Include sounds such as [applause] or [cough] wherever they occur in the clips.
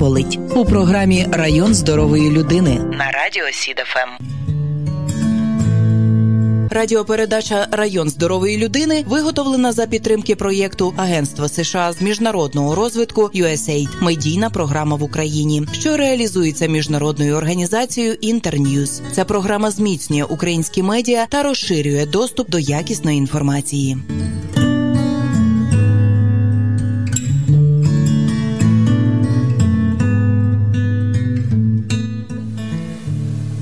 болить у програмі Район здорової людини на радіо СІДФМ. Радіопередача Район здорової людини виготовлена за підтримки проєкту Агентства США з міжнародного розвитку USAID – медійна програма в Україні, що реалізується міжнародною організацією Internews. Ця програма зміцнює українські медіа та розширює доступ до якісної інформації.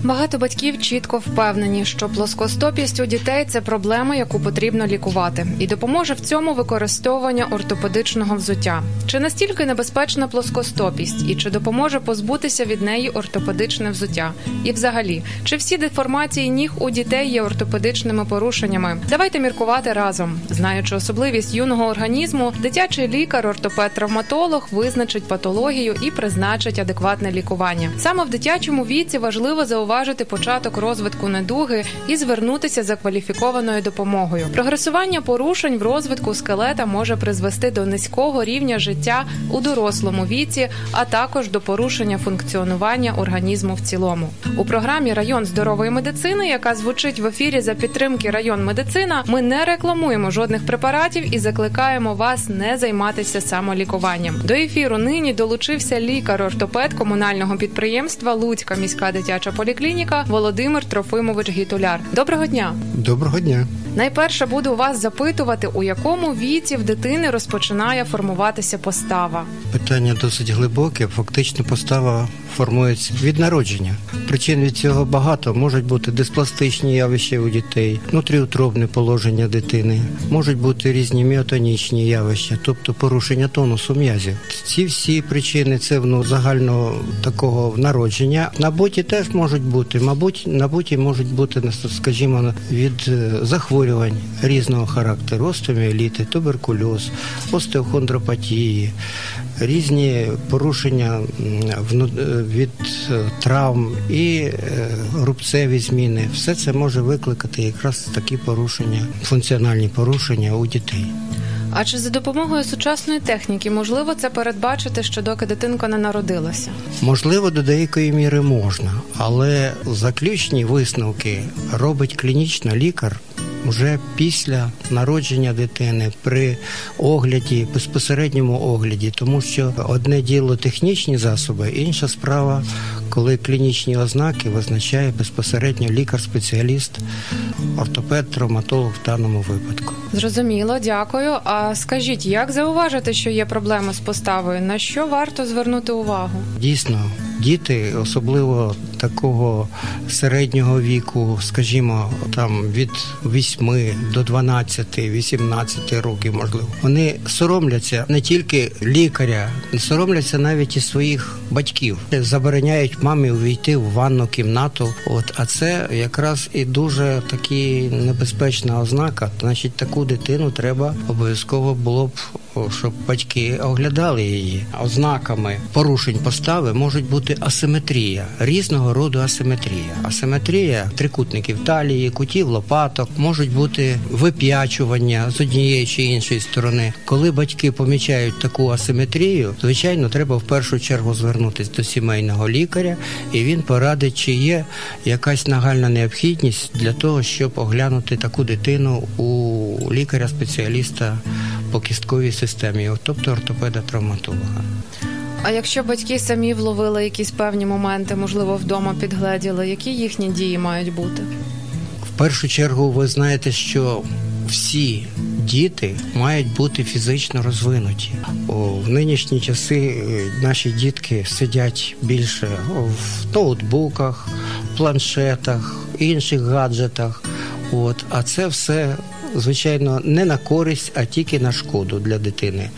Багато батьків чітко впевнені, що плоскостопість у дітей це проблема, яку потрібно лікувати, і допоможе в цьому використовування ортопедичного взуття. Чи настільки небезпечна плоскостопість, і чи допоможе позбутися від неї ортопедичне взуття? І, взагалі, чи всі деформації ніг у дітей є ортопедичними порушеннями? Давайте міркувати разом. Знаючи особливість юного організму, дитячий лікар, ортопед-травматолог визначить патологію і призначить адекватне лікування. Саме в дитячому віці важливо зауважити зауважити початок розвитку недуги і звернутися за кваліфікованою допомогою. Прогресування порушень в розвитку скелета може призвести до низького рівня життя у дорослому віці, а також до порушення функціонування організму в цілому. У програмі Район здорової медицини, яка звучить в ефірі за підтримки район медицина, ми не рекламуємо жодних препаратів і закликаємо вас не займатися самолікуванням. До ефіру нині долучився лікар-ортопед комунального підприємства Луцька міська дитяча поліклініка поліклініка Володимир Трофимович Гітуляр. Доброго дня. Доброго дня. Найперше буду вас запитувати, у якому віці в дитини розпочинає формуватися постава. Питання досить глибоке. Фактично, постава формується від народження. Причин від цього багато можуть бути диспластичні явища у дітей, внутріутробне положення дитини, можуть бути різні міотонічні явища, тобто порушення тонусу м'язів. Ці всі причини це ну, загального такого народження. На боті теж можуть бути, мабуть, на боті можуть бути скажімо, від е, захворювань різного характеру, остеоміеліти, туберкульоз, остеохондропатії, різні порушення від е, травм і е, рубцеві зміни. Все це може викликати якраз такі порушення, функціональні порушення у дітей. А чи за допомогою сучасної техніки можливо це передбачити, що доки дитинка не народилася? Можливо, до деякої міри можна, але заключні висновки робить клінічно лікар вже після народження дитини при огляді, безпосередньому огляді, тому що одне діло технічні засоби, інша справа, коли клінічні ознаки визначає безпосередньо лікар-спеціаліст, ортопед, травматолог в даному випадку. Зрозуміло, дякую. А скажіть, як зауважити, що є проблеми з поставою? На що варто звернути увагу? Дійсно, діти, особливо такого середнього віку, скажімо, там від 8 до 12, 18 років, можливо, вони соромляться не тільки лікаря, соромляться навіть і своїх батьків, забороняють мамі увійти в ванну кімнату. От а це якраз і дуже такі небезпечна ознака. Значить, таку дитину треба обов'язково було б щоб батьки оглядали її. Ознаками порушень постави можуть бути асиметрія, різного роду асиметрія. Асиметрія трикутників талії, кутів, лопаток, можуть бути вип'ячування з однієї чи іншої сторони. Коли батьки помічають таку асиметрію, звичайно, треба в першу чергу звернутися до сімейного лікаря, і він порадить, чи є якась нагальна необхідність для того, щоб оглянути таку дитину у лікаря-спеціаліста по кістковій системі, тобто ортопеда-травматолога. А якщо батьки самі вловили якісь певні моменти, можливо, вдома підгледіли, які їхні дії мають бути? В першу чергу, ви знаєте, що всі діти мають бути фізично розвинуті. В нинішні часи е, наші дітки сидять більше в ноутбуках, планшетах, інших гаджетах. От, а це все звичайно, не на користь, а тільки на шкоду для дитини.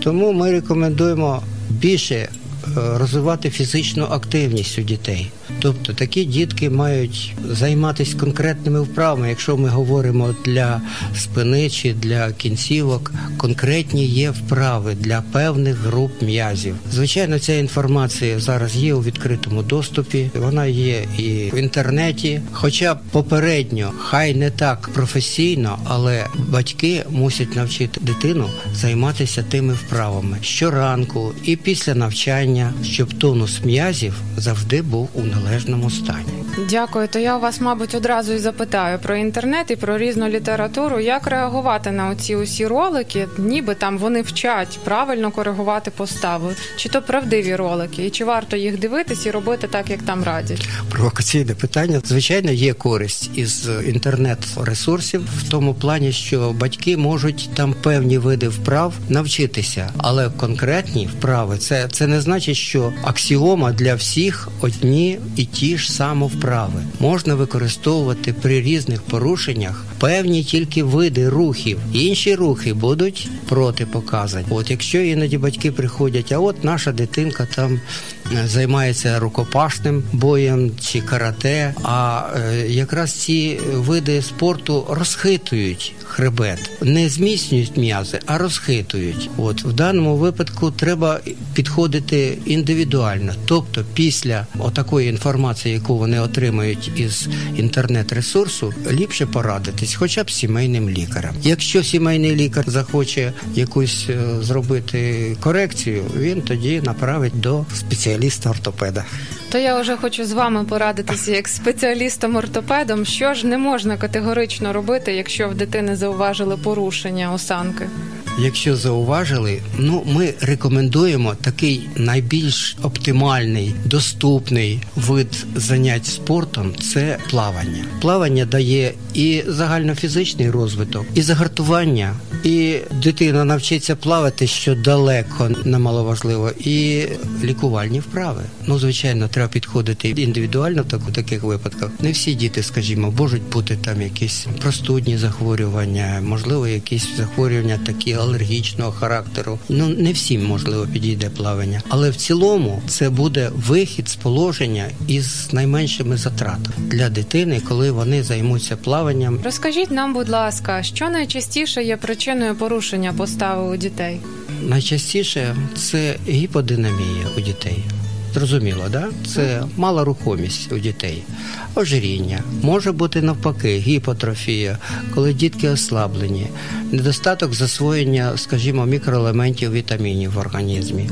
Тому ми рекомендуємо більше розвивати фізичну активність у дітей. Тобто такі дітки мають займатися конкретними вправами. Якщо ми говоримо для спини чи для кінцівок, конкретні є вправи для певних груп м'язів. Звичайно, ця інформація зараз є у відкритому доступі. Вона є і в інтернеті. Хоча попередньо, хай не так професійно, але батьки мусять навчити дитину займатися тими вправами щоранку і після навчання, щоб тонус м'язів завжди був у належному стані. Дякую. То я у вас, мабуть, одразу і запитаю про інтернет і про різну літературу. Як реагувати на оці усі ролики? Ніби там вони вчать правильно коригувати постави. Чи то правдиві ролики, і чи варто їх дивитись і робити так, як там радять? Провокаційне питання. Звичайно, є користь із інтернет-ресурсів в тому плані, що батьки можуть там певні види вправ навчитися, але конкретні вправи це, це не значить, що аксіома для всіх одні і ті ж самі вправи. Можна використовувати при різних порушеннях певні тільки види рухів. Інші рухи будуть протипоказані. От якщо іноді батьки приходять, а от наша дитинка там е, займається рукопашним боєм чи карате, а е, якраз ці види спорту розхитують хребет, не зміцнюють м'язи, а розхитують. От в даному випадку треба підходити індивідуально, тобто після отакої інформації, яку вони отримують із інтернет-ресурсу, ліпше порадитись, хоча б сімейним лікарем. Якщо сімейний лікар захоче якусь е, зробити корекцію, він тоді направить до спеціаліста-ортопеда. То я вже хочу з вами порадитися як спеціалістом-ортопедом, що ж не можна категорично робити, якщо в дитини зауважили порушення осанки. Якщо зауважили, ну ми рекомендуємо такий найбільш оптимальний, доступний вид занять спортом це плавання. Плавання дає і загальнофізичний розвиток, і загартування, і дитина навчиться плавати, що далеко немаловажливо, і лікувальні вправи. Ну, звичайно, треба підходити індивідуально так- в таких випадках. Не всі діти, скажімо, можуть бути там якісь простудні захворювання, можливо, якісь захворювання такі алергічного характеру. Ну не всім можливо підійде плавання, але в цілому це буде вихід з положення із найменшими затратами для дитини, коли вони займуться плаванням. Розкажіть нам, будь ласка, що найчастіше є причиною порушення постави у дітей? Найчастіше це гіподинамія у дітей. Зрозуміло, да? Це мала рухомість у дітей, ожиріння. Може бути навпаки, гіпотрофія, коли дітки ослаблені, недостаток засвоєння, скажімо, мікроелементів вітамінів в організмі.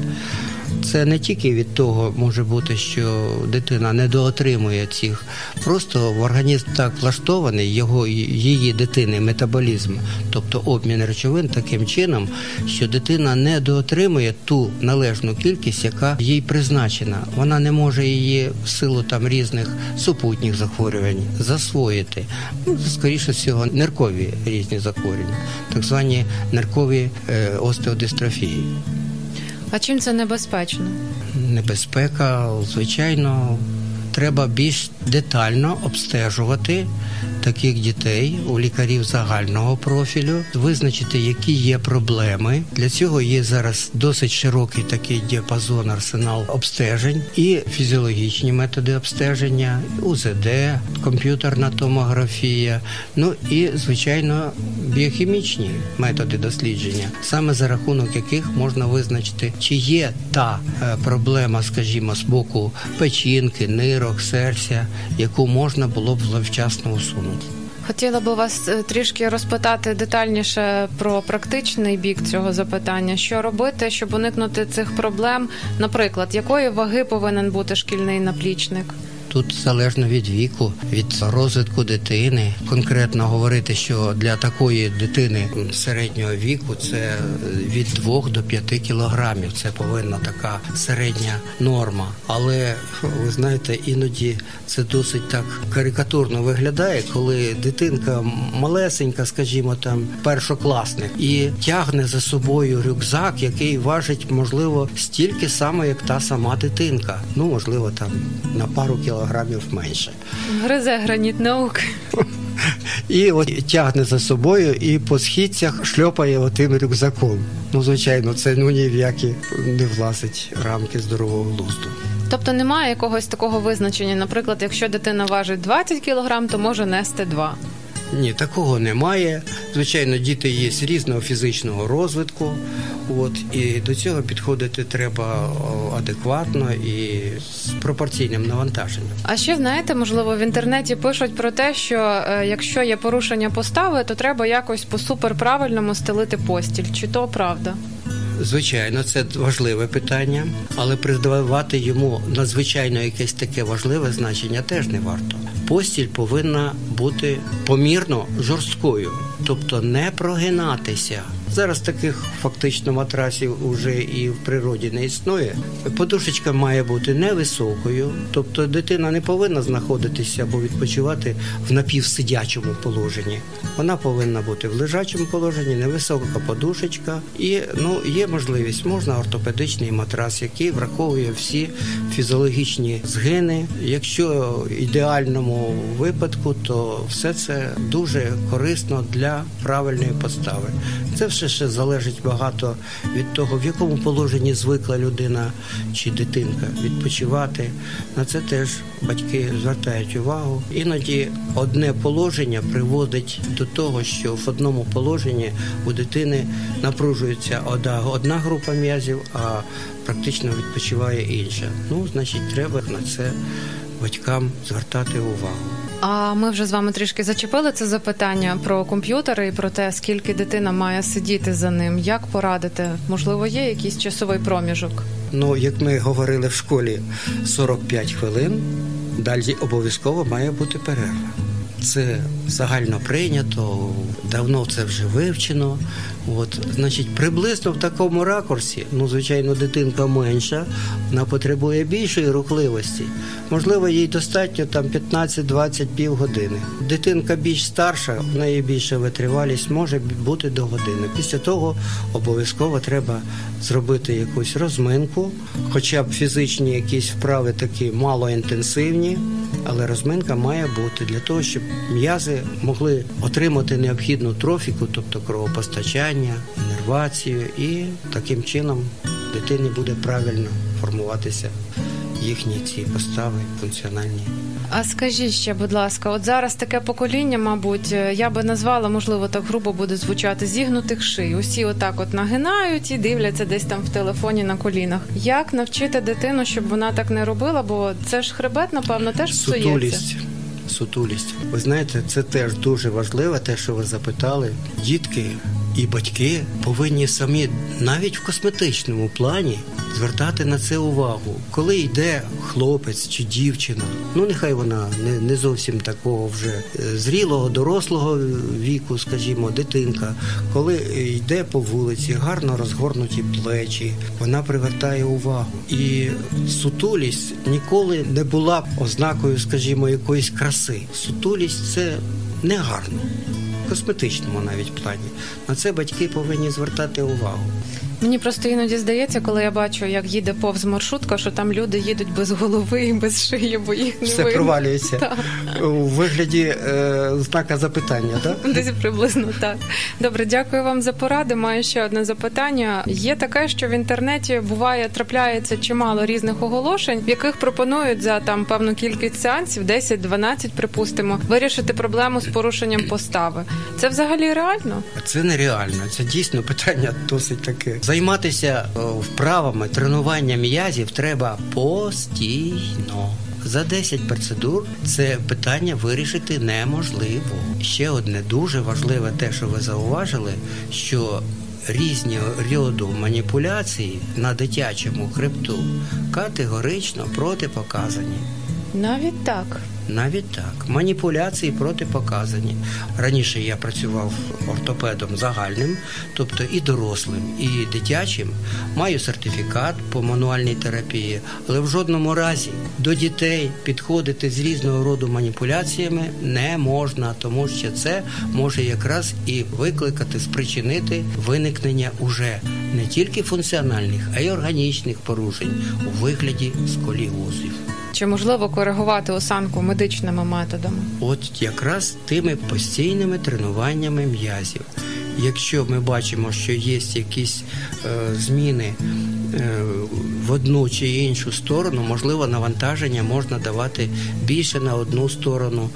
Це не тільки від того може бути, що дитина недоотримує цих, просто в організм так влаштований, його її дитини метаболізм, тобто обмін речовин таким чином, що дитина не доотримує ту належну кількість, яка їй призначена. Вона не може її в силу там різних супутніх захворювань засвоїти. Ну, скоріше всього, ниркові різні захворювання, так звані ниркові е, остеодистрофії. А чим це небезпечно? небезпека, звичайно, треба більш детально обстежувати таких дітей у лікарів загального профілю, визначити, які є проблеми. Для цього є зараз досить широкий такий діапазон арсенал обстежень і фізіологічні методи обстеження, УЗД, комп'ютерна томографія, ну і звичайно біохімічні методи дослідження, саме за рахунок яких можна визначити, чи є та е, проблема, скажімо, з боку печінки, нирок, серця, яку можна було б завчасно усунути. Хотіла би вас е, трішки розпитати детальніше про практичний бік цього запитання. Що робити, щоб уникнути цих проблем? Наприклад, якої ваги повинен бути шкільний наплічник? Тут залежно від віку, від розвитку дитини. Конкретно говорити, що для такої дитини середнього віку це від 2 до 5 кілограмів. Це повинна така середня норма. Але ви знаєте, іноді це досить так карикатурно виглядає, коли дитинка малесенька, скажімо, там першокласник, і тягне за собою рюкзак, який важить, можливо, стільки само, як та сама дитинка. Ну можливо, там на пару кілограмів менше. Гризе граніт науки. І от тягне за собою і по східцях шльопає отим рюкзаком. Ну, звичайно, це ну ні в які не влазить рамки здорового глузду. Тобто немає якогось такого визначення. Наприклад, якщо дитина важить 20 кг, то може нести 2. Ні, такого немає. Звичайно, діти є різного фізичного розвитку. От і до цього підходити треба адекватно і з пропорційним навантаженням. А ще знаєте, можливо, в інтернеті пишуть про те, що е, якщо є порушення постави, то треба якось по суперправильному стелити постіль. Чи то правда? Звичайно, це важливе питання, але придавати йому надзвичайно якесь таке важливе значення теж не варто. Постіль повинна бути помірно жорсткою, тобто не прогинатися. Зараз таких фактично матрасів уже і в природі не існує. Подушечка має бути невисокою, тобто дитина не повинна знаходитися або відпочивати в напівсидячому положенні. Вона повинна бути в лежачому положенні, невисока подушечка, і ну є можливість, можна ортопедичний матрас, який враховує всі фізіологічні згини. Якщо в ідеальному випадку, то все це дуже корисно для правильної постави. Це все ще залежить багато від того, в якому положенні звикла людина чи дитинка відпочивати. На це теж батьки звертають увагу. Іноді одне положення приводить до того, що в одному положенні у дитини напружується одна, одна група м'язів, а практично відпочиває інша. Ну, значить, треба на це батькам звертати увагу. А ми вже з вами трішки зачепили це запитання про комп'ютери і про те, скільки дитина має сидіти за ним. Як порадити? Можливо, є якийсь часовий проміжок? Ну, як ми говорили в школі, 45 хвилин, далі обов'язково має бути перерва. Це загально прийнято, давно це вже вивчено. От, значить, приблизно в такому ракурсі, ну, звичайно, дитинка менша, вона потребує більшої рухливості. Можливо, їй достатньо там 15-20 півгодини. Дитинка більш старша, в неї більша витривалість, може бути до години. Після того обов'язково треба зробити якусь розминку, хоча б фізичні якісь вправи такі малоінтенсивні, але розминка має бути для того, щоб м'язи могли отримати необхідну трофіку, тобто кровопостачання, інервацію, і таким чином дитині буде правильно формуватися їхні ці постави функціональні. А скажіть ще, будь ласка, от зараз таке покоління, мабуть, е, я би назвала, можливо, так грубо буде звучати зігнутих ший. Усі отак от нагинають і дивляться десь там в телефоні на колінах. Як навчити дитину, щоб вона так не робила? Бо це ж хребет, напевно, теж псується. Сутулість. Сутулість. Ви знаєте, це теж дуже важливо, те, що ви запитали. Дітки і батьки повинні самі навіть в косметичному плані звертати на це увагу. Коли йде хлопець чи дівчина, ну нехай вона не, не зовсім такого вже е, зрілого, дорослого віку, скажімо, дитинка, коли йде по вулиці, гарно розгорнуті плечі, вона привертає увагу. І сутулість ніколи не була ознакою, скажімо, якоїсь краси. Сутулість це не гарно. В косметичному навіть плані на це батьки повинні звертати увагу. Мені просто іноді здається, коли я бачу, як їде повз маршрутка, що там люди їдуть без голови і без шиї, бо їх не Все видно. провалюється Так. у вигляді е, знака запитання, так? [laughs] Десь приблизно так. Добре, дякую вам за поради. Маю ще одне запитання. Є таке, що в інтернеті буває трапляється чимало різних оголошень, в яких пропонують за там певну кількість сеансів, 10-12, припустимо, вирішити проблему з порушенням постави. Це взагалі реально? Це нереально. Це дійсно питання досить таке. Займатися е, вправами, тренуванням м'язів треба постійно. За 10 процедур це питання вирішити неможливо. Ще одне дуже важливе, те, що ви зауважили, що різні роду маніпуляції на дитячому хребту категорично протипоказані. Навіть так. Навіть так, маніпуляції протипоказані. Раніше я працював ортопедом загальним, тобто і дорослим, і дитячим. Маю сертифікат по мануальній терапії, але в жодному разі до дітей підходити з різного роду маніпуляціями не можна, тому що це може якраз і викликати, спричинити виникнення уже не тільки функціональних, а й органічних порушень у вигляді сколіозів. Чи можливо коригувати осанку медичними методами? От якраз тими постійними тренуваннями м'язів. Якщо ми бачимо, що є якісь е, зміни в одну чи іншу сторону, можливо, навантаження можна давати більше на одну сторону,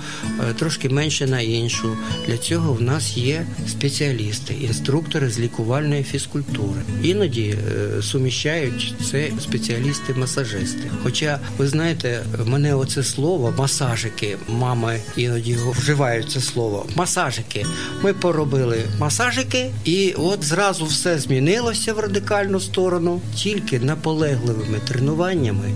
е, трошки менше на іншу. Для цього в нас є спеціалісти, інструктори з лікувальної фізкультури. Іноді е, суміщають це спеціалісти-масажисти. Хоча ви знаєте, мене оце слово масажики, мами іноді його вживають це слово. Масажики. Ми поробили масажики, і от зразу все змінилося в радикальну сторону. Тільки наполегливими тренуваннями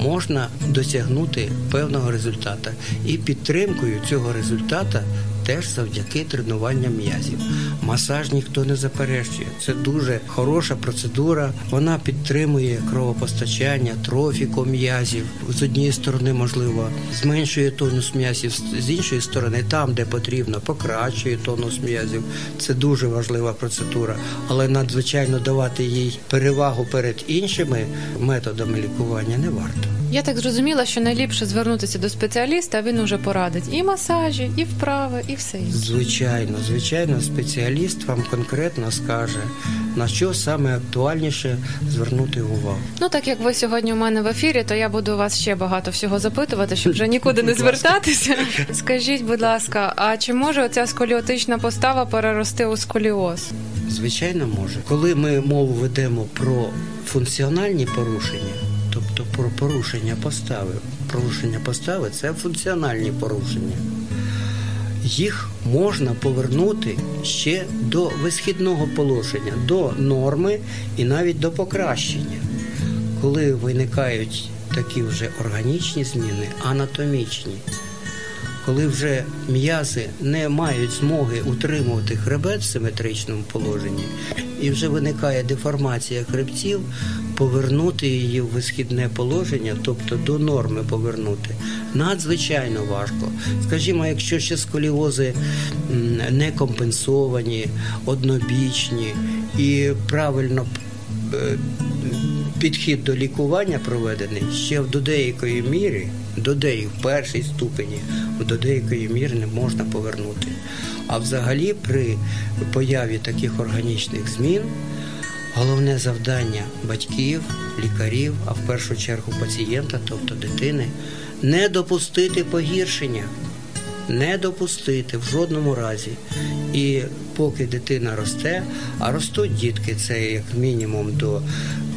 можна досягнути певного результату. І підтримкою цього результата теж завдяки тренуванням м'язів. Масаж ніхто не заперечує. Це дуже хороша процедура. Вона підтримує кровопостачання, трофіку м'язів. З однієї сторони, можливо, зменшує тонус м'язів, з іншої сторони, там, де потрібно, покращує тонус м'язів. Це дуже важлива процедура, але надзвичайно давати їй перевагу перед іншими методами лікування не варто. Я так зрозуміла, що найліпше звернутися до спеціаліста, він уже порадить і масажі, і вправи, і все інше. Звичайно, звичайно, спеціаліст вам конкретно скаже, на що саме актуальніше звернути увагу. Ну так як ви сьогодні у мене в ефірі, то я буду вас ще багато всього запитувати, щоб вже нікуди не звертатися. Скажіть, будь ласка, а чи може оця сколіотична постава перерости у сколіоз? Звичайно, може. Коли ми мову ведемо про функціональні порушення, про порушення постави, порушення постави це функціональні порушення. Їх можна повернути ще до висхідного положення, до норми і навіть до покращення. Коли виникають такі вже органічні зміни, анатомічні, коли вже м'язи не мають змоги утримувати хребет в симетричному положенні, і вже виникає деформація хребців, повернути її в висхідне положення, тобто до норми повернути, надзвичайно важко. Скажімо, якщо ще сколіози не компенсовані, однобічні і правильно е, підхід до лікування проведений ще до деякої міри, до деї в першій ступені, до деякої міри не можна повернути. А взагалі при появі таких органічних змін головне завдання батьків, лікарів, а в першу чергу пацієнта, тобто дитини, не допустити погіршення. Не допустити в жодному разі. І поки дитина росте, а ростуть дітки, це як мінімум до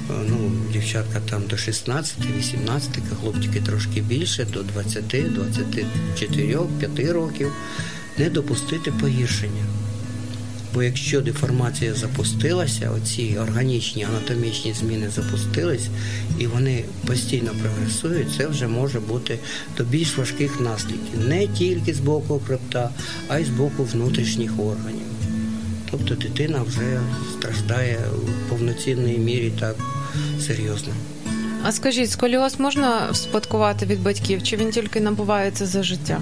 ну, дівчатка там до 16, 18, хлопчики трошки більше, до 20, 24, 5 років, не допустити погіршення. Бо якщо деформація запустилася, оці органічні анатомічні зміни запустились, і вони постійно прогресують, це вже може бути до більш важких наслідків не тільки з боку хребта, а й з боку внутрішніх органів. Тобто дитина вже страждає в повноцінній мірі так серйозно. А скажіть, сколіоз можна спадкувати від батьків, чи він тільки набувається за життя?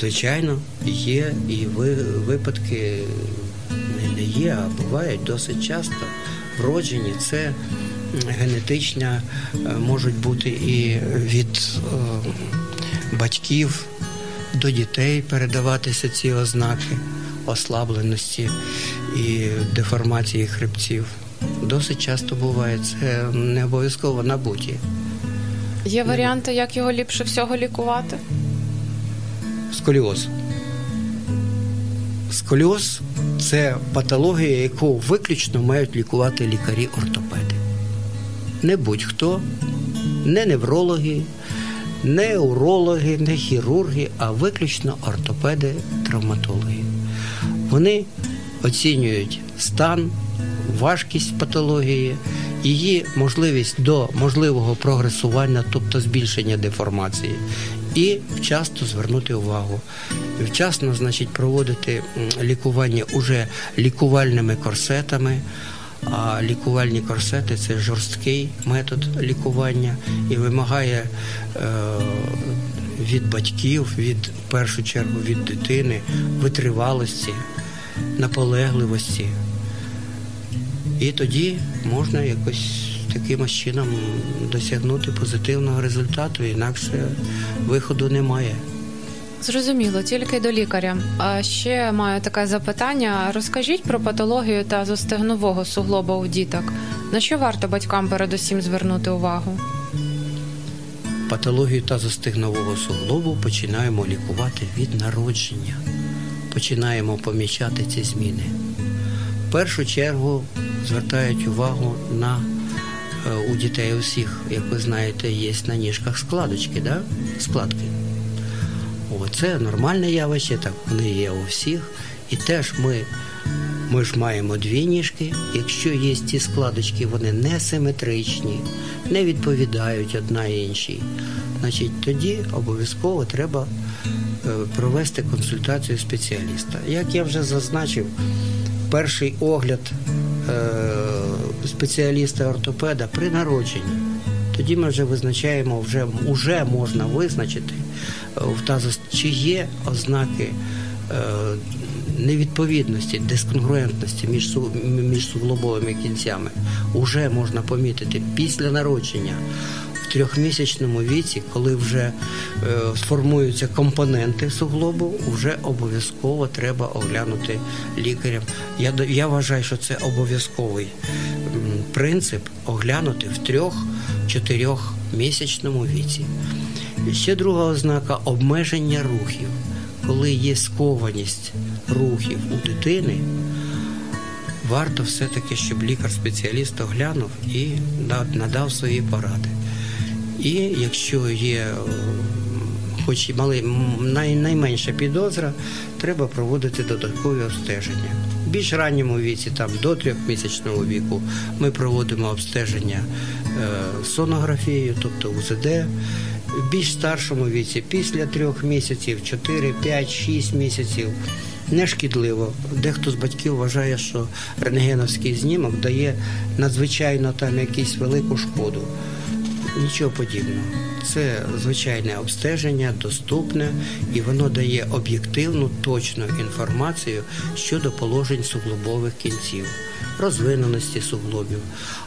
Звичайно, є і ви, випадки є, а бувають досить часто. Вроджені це генетична, е, можуть бути і від е, батьків до дітей передаватися ці ознаки ослабленості і деформації хребців. Досить часто буває, це не обов'язково набуті. Є варіанти, як його ліпше всього лікувати? Сколіоз. Сколіоз це патологія, яку виключно мають лікувати лікарі-ортопеди. Не будь-хто, не неврологи, не урологи, не хірурги, а виключно ортопеди-травматологи. Вони оцінюють стан, важкість патології, її можливість до можливого прогресування, тобто збільшення деформації, і вчасно звернути увагу. Вчасно, значить, проводити лікування уже лікувальними корсетами. А лікувальні корсети це жорсткий метод лікування і вимагає е, від батьків, від в першу чергу від дитини витривалості, наполегливості. І тоді можна якось таким чином досягнути позитивного результату, інакше виходу немає. Зрозуміло, тільки до лікаря. А ще маю таке запитання. Розкажіть про патологію та тазостегнового суглоба у діток. На що варто батькам передусім звернути увагу? Патологію тазостигнового суглобу починаємо лікувати від народження. Починаємо помічати ці зміни. В першу чергу звертають увагу на е, у дітей усіх, як ви знаєте, є на ніжках складочки, да? складки. Це нормальне явище, так вони є у всіх. І теж ми, ми ж маємо дві ніжки. Якщо є ті складочки, вони не симетричні, не відповідають одна іншій, значить тоді обов'язково треба е, провести консультацію спеціаліста. Як я вже зазначив, перший огляд е, спеціаліста-ортопеда при народженні. Тоді ми вже визначаємо, вже, вже можна визначити, в тазос, чи є ознаки е, невідповідності, дисконгруентності між, між суглобовими кінцями. Уже можна помітити після народження. В трьохмісячному віці, коли вже е, сформуються компоненти суглобу, вже обов'язково треба оглянути лікарям. Я, я вважаю, що це обов'язковий принцип оглянути в трьох-чотирьох місячному віці. Ще друга ознака обмеження рухів. Коли є скованість рухів у дитини, варто все-таки, щоб лікар-спеціаліст оглянув і надав свої поради. І якщо є е, хоч і малий, най, найменша підозра, треба проводити додаткові обстеження. В більш ранньому віці, там до трьохмісячного віку, ми проводимо обстеження е, сонографією, тобто УЗД. В більш старшому віці, після трьох місяців, 4, 5, 6 місяців, не шкідливо. Дехто з батьків вважає, що рентгеновський знімок дає надзвичайно там якусь велику шкоду. Нічого подібного. Це звичайне обстеження, доступне, і воно дає об'єктивну, точну інформацію щодо положень суглобових кінців, розвиненості суглобів.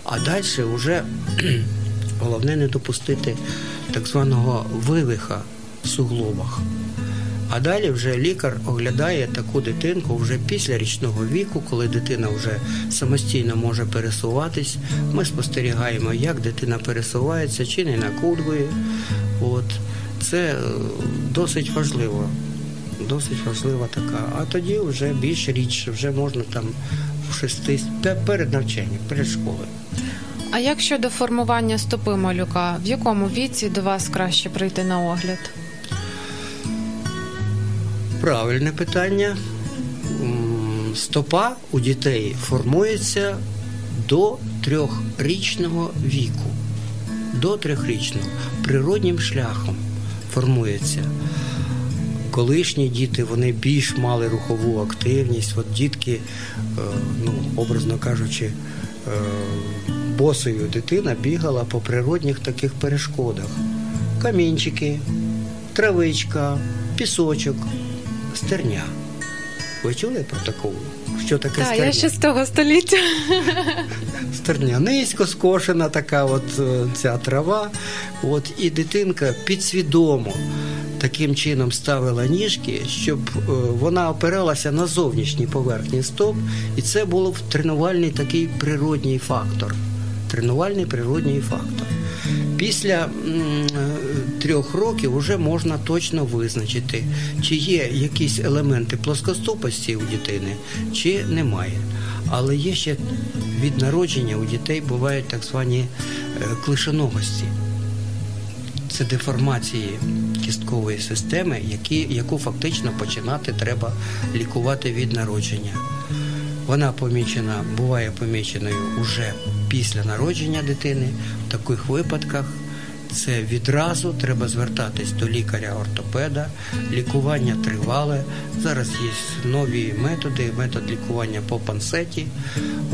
А далі вже головне не допустити так званого вивиха в суглобах. А далі вже лікар оглядає таку дитинку вже після річного віку, коли дитина вже самостійно може пересуватись. Ми спостерігаємо, як дитина пересувається, чи не накудує. От це е, досить важливо. Досить важлива така. А тоді вже більш рідше, вже можна там в шести перед навчанням, перед школою. А як щодо формування стопи малюка, в якому віці до вас краще прийти на огляд? Правильне питання. Стопа у дітей формується до трьохрічного віку. До трьохрічного. Природнім шляхом формується. Колишні діти вони більш мали рухову активність. От дітки, е, ну, образно кажучи, е, босою дитина бігала по природних таких перешкодах. Камінчики, травичка, пісочок, стерня. Ви чули про таку? Що таке Так, стерня? я ще з того століття. Стерня низько скошена така от е, ця трава. От, і дитинка підсвідомо таким чином ставила ніжки, щоб е, вона опиралася на зовнішній поверхні стоп, і це був тренувальний такий природній фактор. Тренувальний природній фактор. Після е, трьох років вже можна точно визначити, чи є якісь елементи плоскостопості у дитини, чи немає. Але є ще від народження у дітей бувають так звані е, клишоногості. Це деформації кісткової системи, які, яку фактично починати треба лікувати від народження. Вона помічена, буває поміченою уже після народження дитини. В таких випадках це відразу треба звертатись до лікаря-ортопеда. Лікування тривале. Зараз є нові методи, метод лікування по панцеті,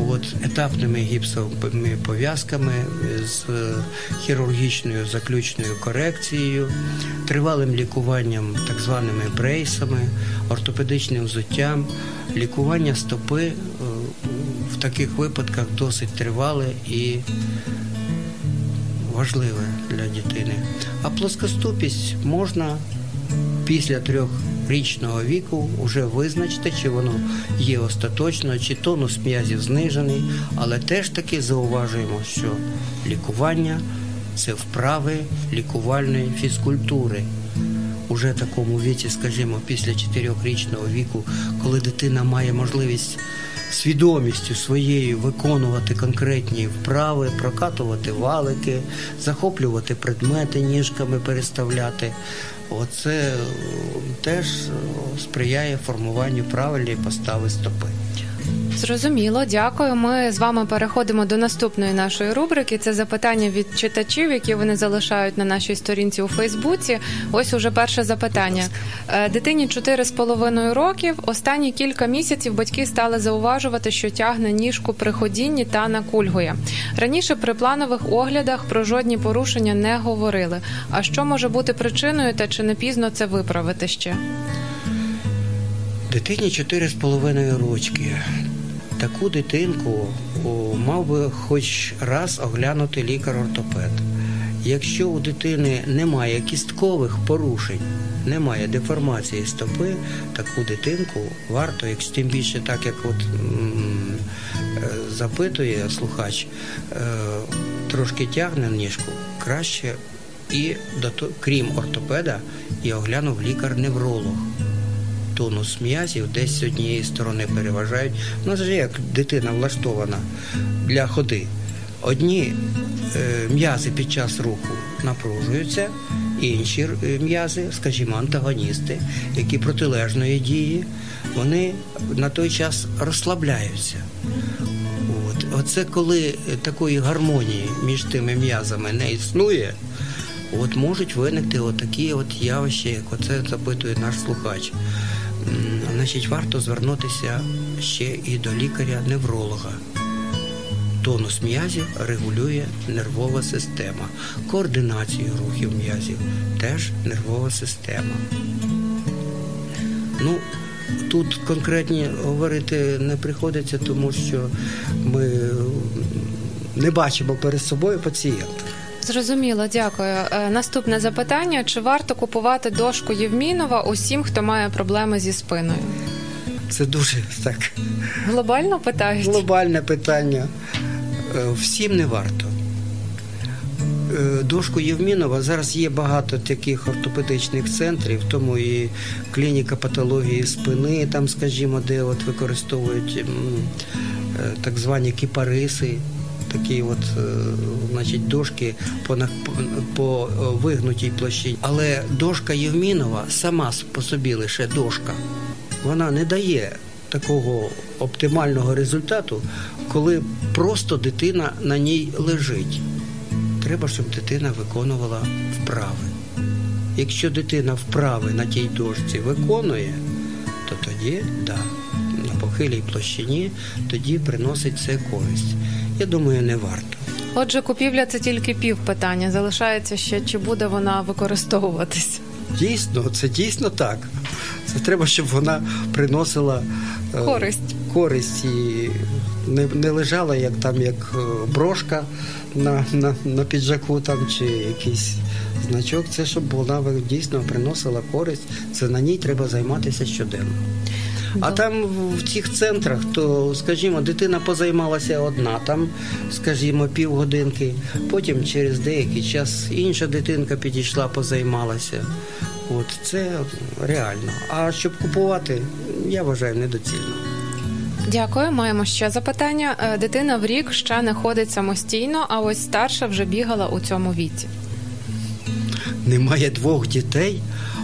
от, етапними гіпсовими пов'язками з е, хірургічною заключною корекцією, тривалим лікуванням, так званими брейсами, ортопедичним взуттям, лікування стопи таких випадках досить тривале і важливе для дитини. А плоскостопість можна після трьохрічного віку вже визначити, чи воно є остаточно, чи тонус м'язів знижений, але теж таки зауважуємо, що лікування це вправи лікувальної фізкультури. Уже такому віці, скажімо, після чотирьохрічного віку, коли дитина має можливість свідомістю своєю виконувати конкретні вправи, прокатувати валики, захоплювати предмети ніжками, переставляти. Оце е, теж е, сприяє формуванню правильної постави стопи. Зрозуміло, дякую. Ми з вами переходимо до наступної нашої рубрики. Це запитання від читачів, які вони залишають на нашій сторінці у Фейсбуці. Ось уже перше запитання. Е, Дитині 4,5 років. Останні кілька місяців батьки стали зауважувати, що тягне ніжку при ходінні та накульгує. Раніше при планових оглядах про жодні порушення не говорили. А що може бути причиною та чи не пізно це виправити ще? Дитині 4,5 рочки. Таку дитинку мав би хоч раз оглянути лікар-ортопед. Якщо у дитини немає кісткових порушень, немає деформації стопи, таку дитинку варто, як тим більше, так як от е, запитує слухач, е, трошки тягне ніжку, краще і крім ортопеда, і оглянув лікар-невролог тонус м'язів десь з однієї сторони переважають. У нас же як дитина влаштована для ходи. Одні е, м'язи під час руху напружуються, інші е, м'язи, скажімо, антагоністи, які протилежної дії, вони на той час розслабляються. От. Оце коли такої гармонії між тими м'язами не існує, от можуть виникти отакі от явища, як оце запитує наш слухач. Значить, варто звернутися ще і до лікаря-невролога. Тонус м'язів регулює нервова система. Координацію рухів м'язів теж нервова система. Ну, тут конкретні говорити не приходиться, тому що ми не бачимо перед собою пацієнта. Зрозуміло, дякую. Е, Наступне запитання: чи варто купувати дошку Євмінова усім, хто має проблеми зі спиною? Це дуже так Глобально питають. глобальне питання. Е, Всім не варто. Е, Дошку Євмінова зараз є багато таких ортопедичних центрів, тому і клініка патології спини, там, скажімо, де от використовують так звані кіпариси, такі от, е, значить, дошки по, по- е, вигнутій площині. Але дошка Євмінова сама по собі лише дошка вона не дає такого оптимального результату, коли просто дитина на ній лежить. Треба, щоб дитина виконувала вправи. Якщо дитина вправи на тій дошці виконує, то тоді, да, на похилій площині, тоді приносить це користь. Я думаю, не варто. Отже, купівля це тільки пів питання. Залишається ще чи буде вона використовуватись. Дійсно, це дійсно так. Це треба, щоб вона приносила е, Користь. користь і не, не лежала як там як е, брошка на, на, на піджаку там чи якийсь значок. Це щоб вона дійсно приносила користь. Це на ній треба займатися щоденно. А там в цих центрах, то, скажімо, дитина позаймалася одна, там, скажімо, півгодинки, потім через деякий час інша дитинка підійшла, позаймалася. От це реально. А щоб купувати, я вважаю, недоцільно. Дякую. Маємо ще запитання. Е, Дитина в рік ще не ходить самостійно, а ось старша вже бігала у цьому віці. Немає двох дітей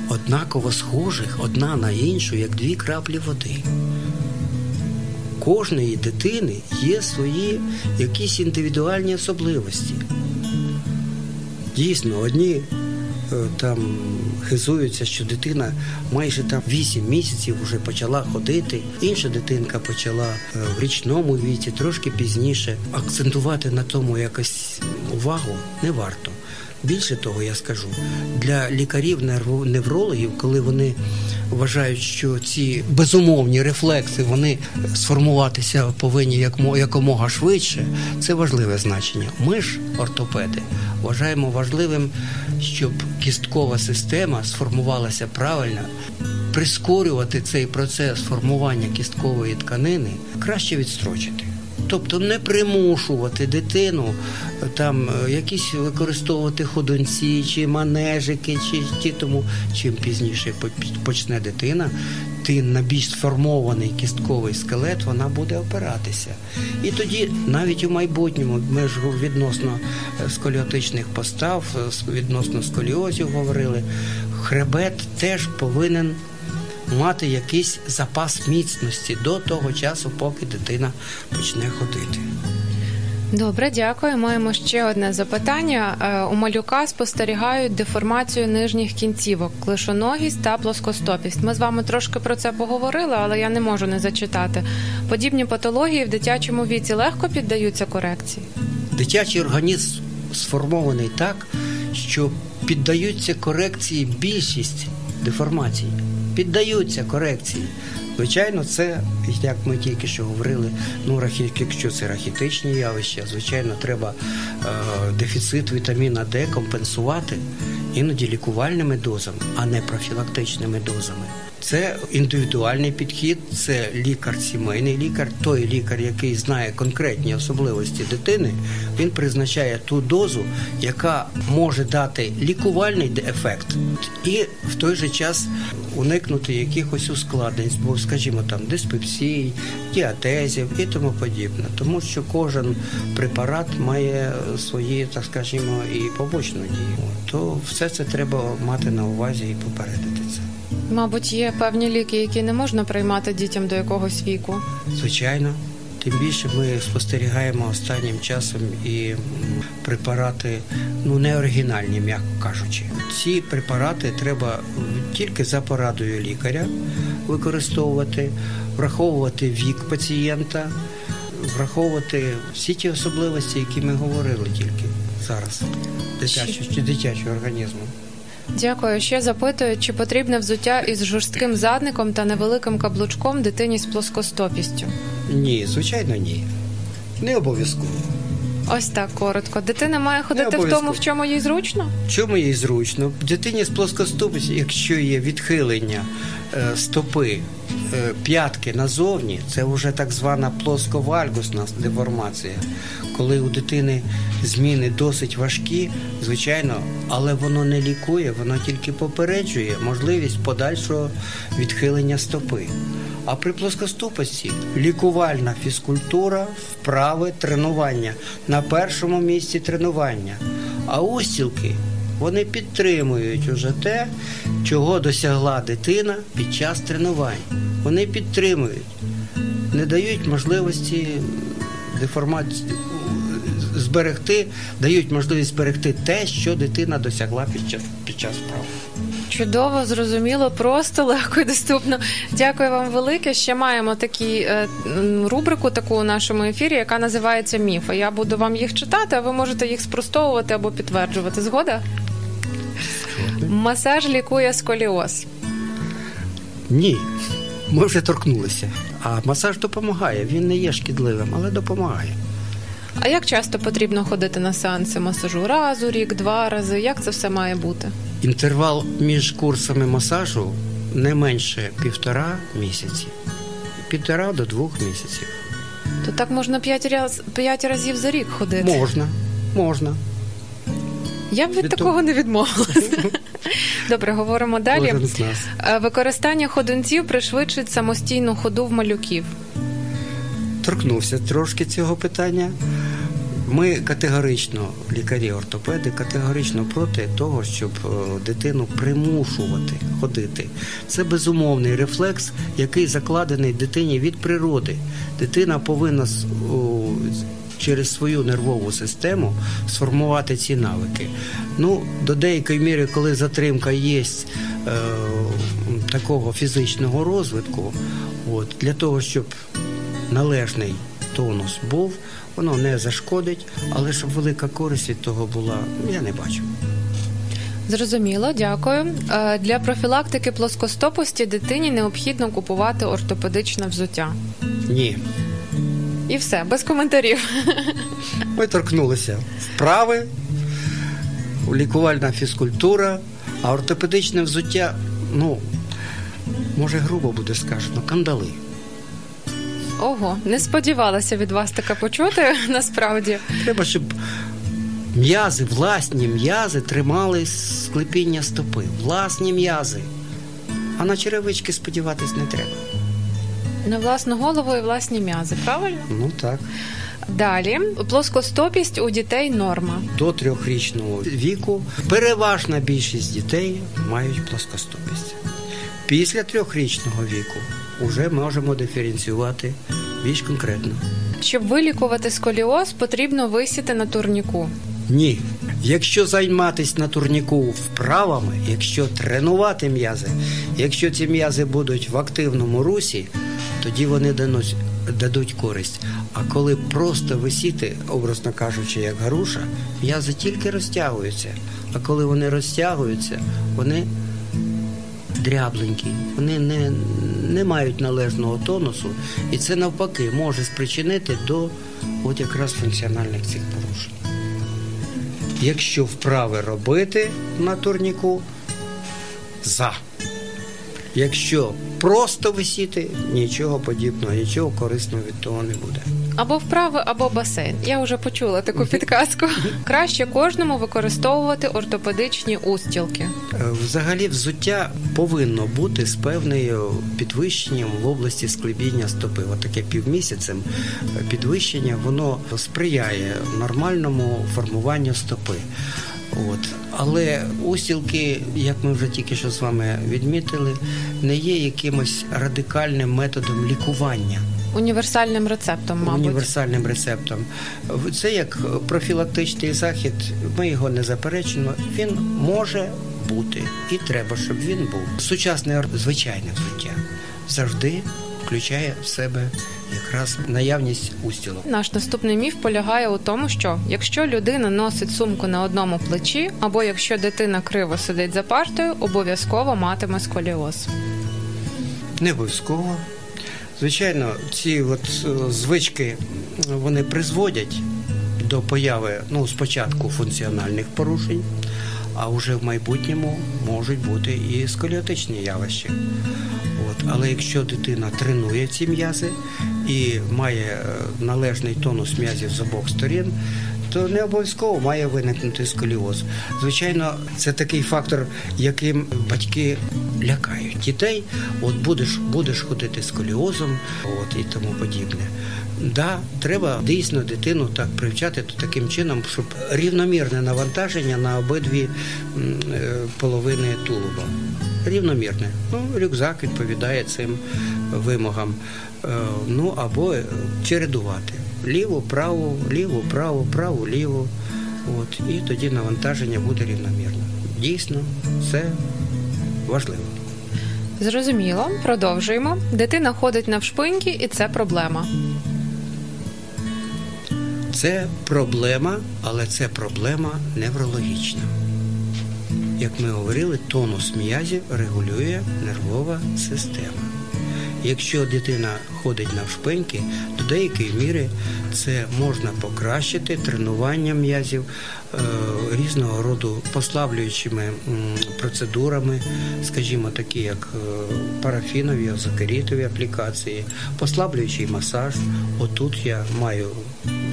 однаково схожих одна на іншу, як дві краплі води. Кожної дитини є свої якісь індивідуальні особливості. Дійсно, одні е, там хизуються, що дитина майже там 8 місяців вже почала ходити. Інша дитинка почала е, в річному віці, трошки пізніше. Акцентувати на тому якось увагу не варто. Більше того, я скажу, для лікарів неврологів, коли вони вважають, що ці безумовні рефлекси вони сформуватися повинні як мо- якомога швидше. Це важливе значення. Ми ж, ортопеди, вважаємо важливим, щоб кісткова система сформувалася правильно. Прискорювати цей процес формування кісткової тканини краще відстрочити. Тобто не примушувати дитину е, там е, якісь використовувати ходунці чи манежики, чи ті тому, чим пізніше почне дитина, ти на більш сформований кістковий скелет вона буде опиратися. І тоді навіть у майбутньому ми ж відносно е, сколіотичних постав, відносно сколіозів говорили, хребет теж повинен мати якийсь запас міцності до того часу, поки дитина почне ходити. Добре, дякую. Маємо ще одне запитання. Е, У малюка спостерігають деформацію нижніх кінцівок, клишоногість та плоскостопість. Ми з вами трошки про це поговорили, але я не можу не зачитати. Подібні патології в дитячому віці легко піддаються корекції. Дитячий організм сформований так, що піддаються корекції більшість деформацій. Піддаються корекції. Звичайно, це, як ми тільки що говорили, ну, якщо це рахітичні явища, звичайно, треба е, дефіцит вітаміна Д компенсувати іноді лікувальними дозами, а не профілактичними дозами. Це індивідуальний підхід, це лікар, сімейний лікар, той лікар, який знає конкретні особливості дитини, він призначає ту дозу, яка може дати лікувальний ефект, і в той же час уникнути якихось ускладнень, бо, скажімо, там диспепсій, діатезів і тому подібне. Тому що кожен препарат має свої, так скажімо, і побочну дію. То все це треба мати на увазі і попередити це. Мабуть, є певні ліки, які не можна приймати дітям до якогось віку. Звичайно. Тим більше ми спостерігаємо останнім часом і препарати ну не оригінальні, м'яко кажучи. Ці препарати треба тільки за порадою лікаря використовувати, враховувати вік пацієнта, враховувати всі ті особливості, які ми говорили тільки зараз, дитячого чи дитячого організму. Дякую. Ще запитують, чи потрібне взуття із жорстким задником та невеликим каблучком дитині з плоскостопістю. Ні, звичайно, ні. Не обов'язково. Ось так коротко. Дитина має ходити в тому, в чому їй зручно. Чому їй зручно? Дитині з плоскостопістю, якщо є відхилення е, стопи п'ятки назовні, це вже так звана плосковальгусна деформація. Коли у дитини зміни досить важкі, звичайно, але воно не лікує, воно тільки попереджує можливість подальшого відхилення стопи. А при плоскостопості лікувальна фізкультура, вправи, тренування на першому місці тренування. А устілки вони підтримують уже те, чого досягла дитина під час тренувань. Вони підтримують, не дають можливості деформації зберегти, дають можливість зберегти те, що дитина досягла під час, під час вправ. Чудово, зрозуміло, просто легко і доступно. Дякую вам велике. Ще маємо такі е, рубрику таку у нашому ефірі, яка називається Міфи. Я буду вам їх читати, а ви можете їх спростовувати або підтверджувати. Згода? Масаж лікує сколіоз. Ні, ми вже торкнулися. А масаж допомагає. Він не є шкідливим, але допомагає. А як часто потрібно ходити на сеанси масажу? Раз у рік, два рази? Як це все має бути? Інтервал між курсами масажу не менше півтора місяці. Півтора до двох місяців. То так можна п'ять раз п'ять разів за рік ходити. Можна, можна. Я б від Від такого того- не відмовилася. [laughs] Добре, говоримо далі. Е, Використання ходунців пришвидшить самостійну ходу в малюків. торкнувся трошки цього питання. Ми категорично, лікарі-ортопеди, категорично проти того, щоб е, дитину примушувати ходити. Це безумовний рефлекс, який закладений дитині від природи. Дитина повинна через свою нервову систему сформувати ці навики. Ну, до деякої міри, коли затримка є е, такого фізичного розвитку, от, для того, щоб належний тонус був, воно не зашкодить, але щоб велика користь від того була, я не бачу. Зрозуміло, дякую. Е, Для профілактики плоскостопості дитині необхідно купувати ортопедичне взуття. Ні. І все, без коментарів. Ми торкнулися вправи, лікувальна фізкультура, а ортопедичне взуття, ну, може, грубо буде сказано, кандали. Ого, не сподівалася від вас таке почути насправді. Треба, щоб м'язи, власні м'язи тримали склепіння стопи. Власні м'язи. А на черевички сподіватись не треба. На власну голову і власні м'язи, правильно? Ну так. Далі плоскостопість у дітей норма. До трьохрічного віку переважна більшість дітей мають плоскостопість. Після трьохрічного віку вже можемо диференціювати більш конкретно. Щоб вилікувати сколіоз, потрібно висіти на турніку. Ні. Якщо займатися на турніку вправами, якщо тренувати м'язи, якщо ці м'язи будуть в активному русі, тоді вони дадуть, дадуть користь. А коли просто висіти, образно кажучи, як груша, м'язи тільки розтягуються. А коли вони розтягуються, вони дрябленькі, вони не, не мають належного тонусу, і це навпаки може спричинити до от якраз функціональних цих порушень. Якщо вправи робити на турніку, за. Якщо просто висіти, нічого подібного, нічого корисного від того не буде. Або вправи, або басейн. Я вже почула таку підказку. Краще кожному використовувати ортопедичні устілки. Е, Взагалі, взуття повинно бути з певною підвищенням в області склебіння стопи. Отаке півмісяцем е, підвищення воно сприяє нормальному формуванню стопи. От. Але устілки, як ми вже тільки що з вами відмітили, не є якимось радикальним методом лікування. Універсальним рецептом, мабуть. універсальним рецептом. Це як профілактичний захід. Ми його не заперечуємо. Він може бути і треба, щоб він був. Сучасне звичайне взуття завжди включає в себе якраз наявність устілок. Наш наступний міф полягає у тому, що якщо людина носить сумку на одному плечі, або якщо дитина криво сидить за партою, обов'язково матиме сколіоз. Не обов'язково. Звичайно, ці от е, звички вони призводять до появи ну, спочатку функціональних порушень, а вже в майбутньому можуть бути і сколіотичні явища. От. Але якщо дитина тренує ці м'язи і має е, належний тонус м'язів з обох сторін, то не обов'язково має виникнути сколіоз. Звичайно, це такий фактор, яким батьки лякають дітей. От будеш, будеш ходити з сколіозом, от і тому подібне. Да, треба дійсно дитину так привчати таким чином, щоб рівномірне навантаження на обидві е, половини тулуба. Рівномірне. Ну, рюкзак відповідає цим вимогам. Е, Ну або е, чередувати. Ліву, праву, ліву, праву, праву, ліву. От, і тоді навантаження буде рівномірне. Дійсно, це важливо. Зрозуміло, продовжуємо. Дитина ходить навшпиньки, і це проблема. Це проблема, але це проблема неврологічна. Як ми говорили, тонус м'язів регулює нервова система. Якщо дитина ходить навшпиньки, до деякої міри це можна покращити тренуванням м'язів е, різного роду послаблюючими процедурами, скажімо, такі як е, парафінові, озокерітові аплікації, послаблюючий масаж. Отут я маю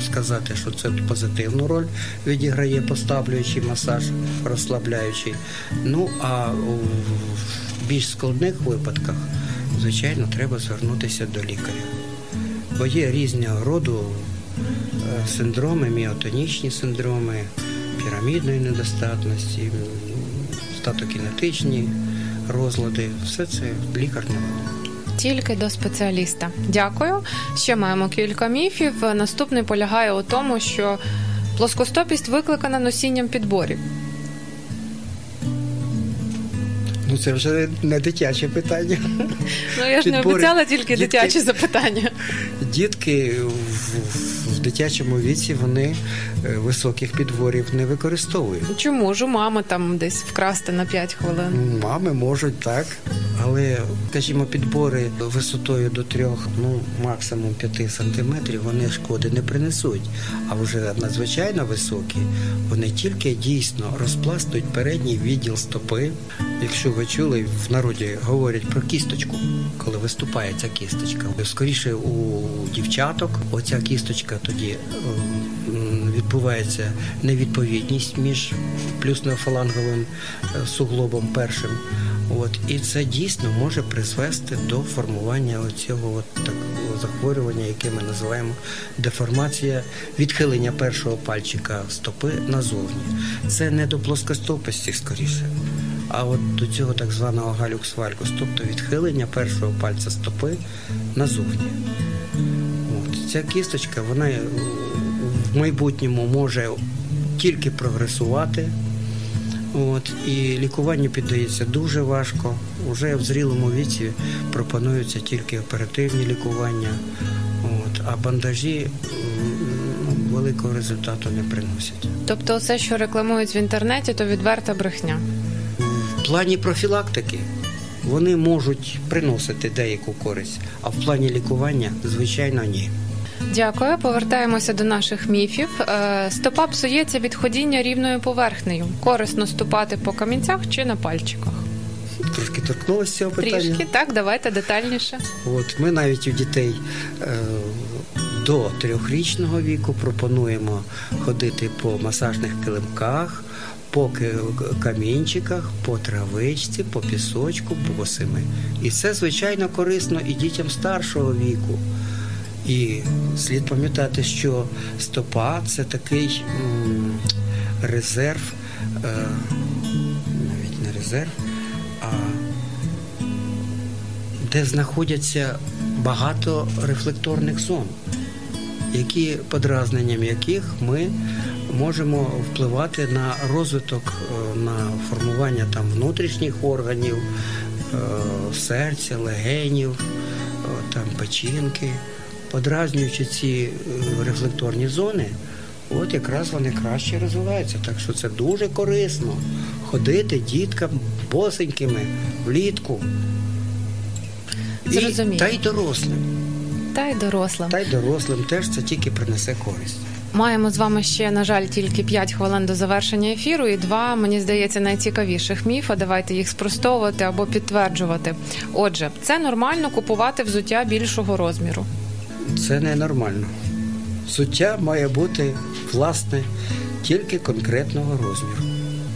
сказати, що це позитивну роль відіграє послаблюючий масаж, розслабляючий. Ну а у більш складних випадках, звичайно, треба звернутися до лікаря. Бо є різного роду е, синдроми, міотонічні синдроми, пірамідної недостатності, статокінетичні розлади. Все це лікар не робить. Тільки до спеціаліста. Дякую. Ще маємо кілька міфів. Наступний полягає у тому, що плоскостопість викликана носінням підборів. Ну це вже не дитяче питання. Ну я ж не обіцяла тільки Дітки- дитячі запитання. Дітки в, в дитячому віці вони е, високих підборів не використовують. Чому ж у мами там десь вкрасти на 5 хвилин? Мами можуть так, але, скажімо, підбори висотою до трьох, ну максимум 5 сантиметрів, вони шкоди не принесуть. А вже надзвичайно високі, вони тільки дійсно розпластують передній відділ стопи. Якщо ви чули, в народі говорять про кісточку, коли виступає ця кісточка. Скоріше у дівчаток оця кісточка тоді е, відбувається невідповідність між плюснеофаланговим е, суглобом першим. От і це дійсно може призвести до формування цього такого захворювання, яке ми називаємо деформація відхилення першого пальчика стопи назовні. Це не до плоскостопості скоріше, а от до цього так званого галюкс-валькус, тобто відхилення першого пальця стопи назовні. От, ця кісточка, вона е, в майбутньому може тільки прогресувати. От, і лікуванню піддається дуже важко. Уже в зрілому віці пропонуються тільки оперативні лікування, от, а бандажі ну, великого результату не приносять. Тобто, все, що рекламують в інтернеті, то відверта брехня. В плані профілактики вони можуть приносити деяку користь, а в плані лікування, звичайно, ні. Дякую. Повертаємося до наших міфів. Е, Стопа псується від ходіння рівною поверхнею. Корисно ступати по камінцях чи на пальчиках. Трошки торкнулося цього питання. Трішки так, давайте детальніше. От ми навіть у дітей е, до трьохрічного віку пропонуємо ходити по масажних килимках, по камінчиках, по травичці, по пісочку, босими. І це звичайно корисно і дітям старшого віку. І слід пам'ятати, що стопа це такий резерв, е, навіть не резерв, а де знаходяться багато рефлекторних зон, які подразненням яких ми можемо впливати на розвиток, е, на формування там внутрішніх органів, е, серця, легенів, е, там печінки. Подразнюючи ці рефлекторні зони, от якраз вони краще розвиваються. Так що це дуже корисно ходити діткам босенькими влітку. І, та й дорослим. Та й дорослим. Та й дорослим теж це тільки принесе користь. Маємо з вами ще, на жаль, тільки 5 хвилин до завершення ефіру, і два, мені здається, найцікавіших міфа. Давайте їх спростовувати або підтверджувати. Отже, це нормально купувати взуття більшого розміру. Це ненормально. Суття має бути власне тільки конкретного розміру.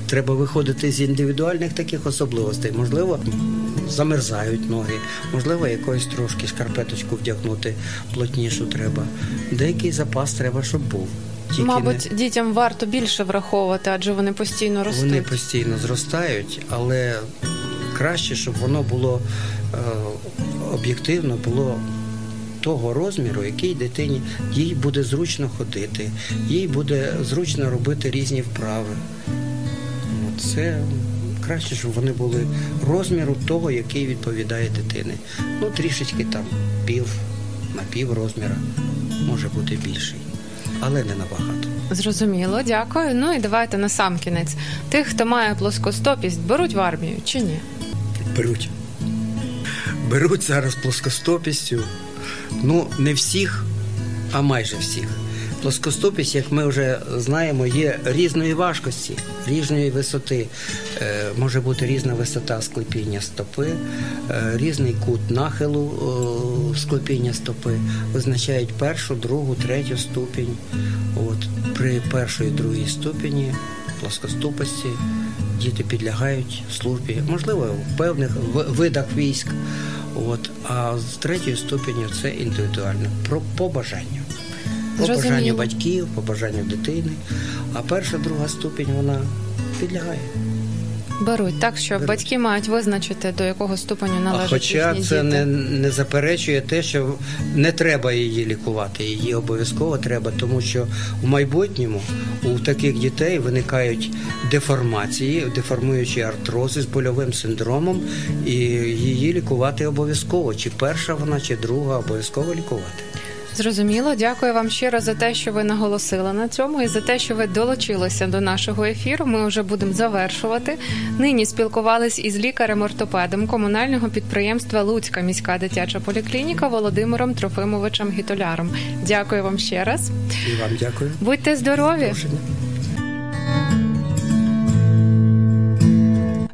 Треба виходити з індивідуальних таких особливостей. Можливо, замерзають ноги, можливо, якоюсь трошки шкарпеточку вдягнути плотнішу треба. Деякий запас треба, щоб був. Тільки Мабуть, дітям варто більше враховувати, адже вони постійно не, ростуть. вони постійно зростають, але краще, щоб воно було е, об'єктивно, було того розміру, який дитині їй буде зручно ходити, їй буде зручно робити різні вправи. Це краще, щоб вони були розміру того, який відповідає дитини. Ну, трішечки там пів на пів розміра може бути більший, але не набагато. Зрозуміло, дякую. Ну і давайте на сам кінець. Тих, хто має плоскостопість, беруть в армію чи ні? Беруть. Беруть зараз плоскостопістю. Ну, не всіх, а майже всіх. Плоскостопість, як ми вже знаємо, є різної важкості, різної висоти. Е, може бути різна висота склепіння стопи, е, різний кут нахилу е, склепіння стопи. Визначають першу, другу, третю ступінь. От при першої другій ступені плоскостопості діти підлягають службі, можливо, в певних видах військ. От, а з третьої ступені це індивідуально, про по бажанню. По бажанню батьків, по бажанню дитини. А перша, друга ступінь вона підлягає. Беруть так, що батьки мають визначити до якого ступеню А належать хоча це діти. не, не заперечує те, що не треба її лікувати. Її обов'язково треба, тому що в майбутньому у таких дітей виникають деформації, деформуючі артрози з больовим синдромом, і її лікувати обов'язково. Чи перша вона, чи друга, обов'язково лікувати. Зрозуміло, дякую вам щиро за те, що ви наголосили на цьому, і за те, що ви долучилися до нашого ефіру. Ми вже будемо завершувати. Нині спілкувались із лікарем-ортопедом комунального підприємства Луцька міська дитяча поліклініка Володимиром Трофимовичем Гітоляром. Дякую вам ще раз. І вам дякую. Будьте здорові!